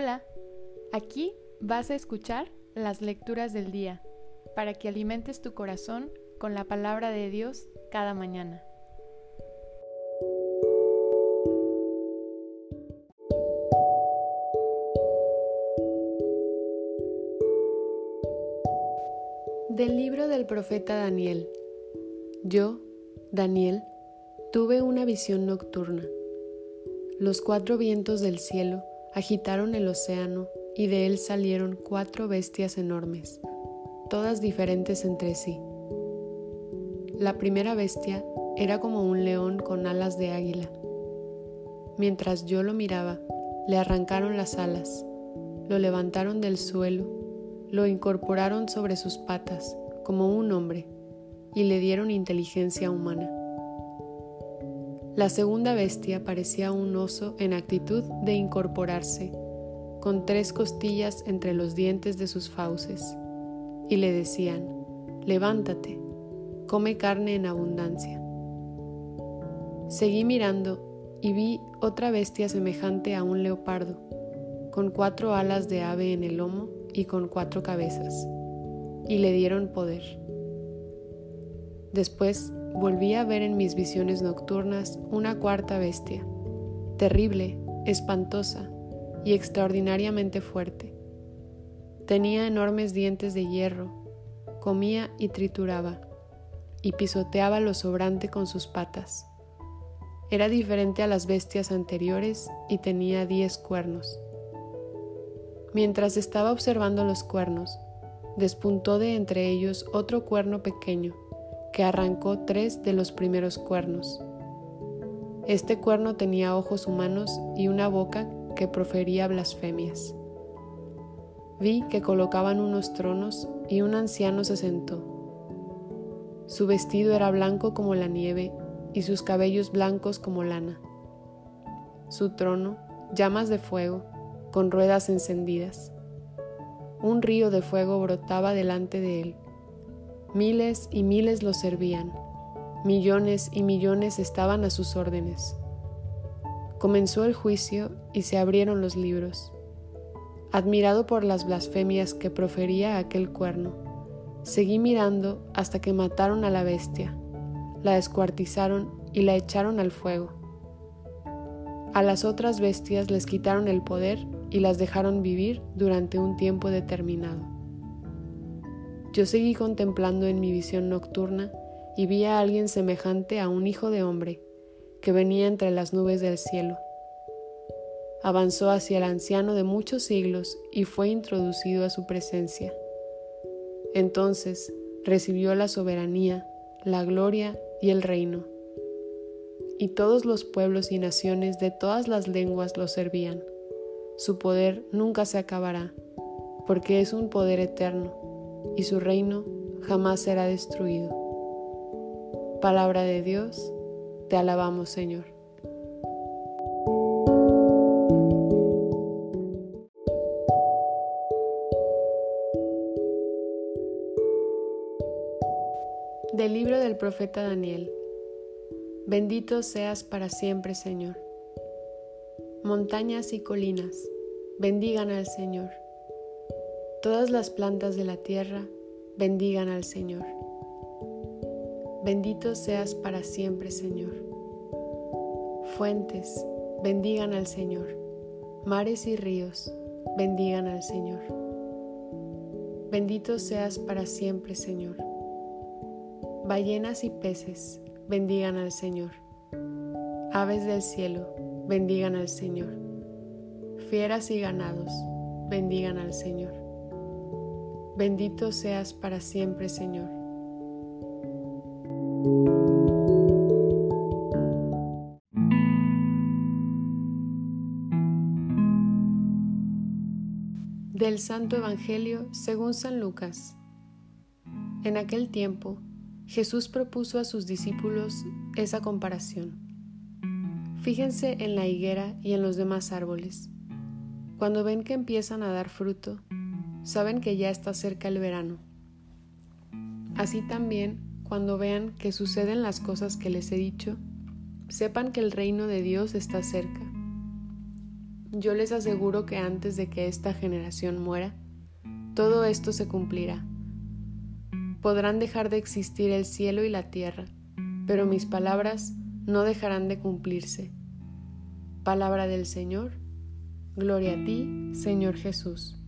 Hola, aquí vas a escuchar las lecturas del día para que alimentes tu corazón con la palabra de Dios cada mañana. Del libro del profeta Daniel. Yo, Daniel, tuve una visión nocturna. Los cuatro vientos del cielo agitaron el océano y de él salieron cuatro bestias enormes, todas diferentes entre sí. La primera bestia era como un león con alas de águila. Mientras yo lo miraba, le arrancaron las alas, lo levantaron del suelo, lo incorporaron sobre sus patas como un hombre y le dieron inteligencia humana. La segunda bestia parecía un oso en actitud de incorporarse, con tres costillas entre los dientes de sus fauces, y le decían, levántate, come carne en abundancia. Seguí mirando y vi otra bestia semejante a un leopardo, con cuatro alas de ave en el lomo y con cuatro cabezas, y le dieron poder. Después volví a ver en mis visiones nocturnas una cuarta bestia, terrible, espantosa y extraordinariamente fuerte. Tenía enormes dientes de hierro, comía y trituraba, y pisoteaba lo sobrante con sus patas. Era diferente a las bestias anteriores y tenía diez cuernos. Mientras estaba observando los cuernos, despuntó de entre ellos otro cuerno pequeño, que arrancó tres de los primeros cuernos. Este cuerno tenía ojos humanos y una boca que profería blasfemias. Vi que colocaban unos tronos y un anciano se sentó. Su vestido era blanco como la nieve y sus cabellos blancos como lana. Su trono, llamas de fuego, con ruedas encendidas. Un río de fuego brotaba delante de él Miles y miles lo servían, millones y millones estaban a sus órdenes. Comenzó el juicio y se abrieron los libros. Admirado por las blasfemias que profería aquel cuerno, seguí mirando hasta que mataron a la bestia, la descuartizaron y la echaron al fuego. A las otras bestias les quitaron el poder y las dejaron vivir durante un tiempo determinado. Yo seguí contemplando en mi visión nocturna y vi a alguien semejante a un hijo de hombre que venía entre las nubes del cielo. Avanzó hacia el anciano de muchos siglos y fue introducido a su presencia. Entonces recibió la soberanía, la gloria y el reino. Y todos los pueblos y naciones de todas las lenguas lo servían. Su poder nunca se acabará, porque es un poder eterno y su reino jamás será destruido. Palabra de Dios, te alabamos Señor. Del libro del profeta Daniel. Bendito seas para siempre, Señor. Montañas y colinas, bendigan al Señor. Todas las plantas de la tierra bendigan al Señor. Bendito seas para siempre, Señor. Fuentes, bendigan al Señor. Mares y ríos, bendigan al Señor. Bendito seas para siempre, Señor. Ballenas y peces, bendigan al Señor. Aves del cielo, bendigan al Señor. Fieras y ganados, bendigan al Señor. Bendito seas para siempre, Señor. Del Santo Evangelio según San Lucas. En aquel tiempo, Jesús propuso a sus discípulos esa comparación. Fíjense en la higuera y en los demás árboles. Cuando ven que empiezan a dar fruto, saben que ya está cerca el verano. Así también, cuando vean que suceden las cosas que les he dicho, sepan que el reino de Dios está cerca. Yo les aseguro que antes de que esta generación muera, todo esto se cumplirá. Podrán dejar de existir el cielo y la tierra, pero mis palabras no dejarán de cumplirse. Palabra del Señor. Gloria a ti, Señor Jesús.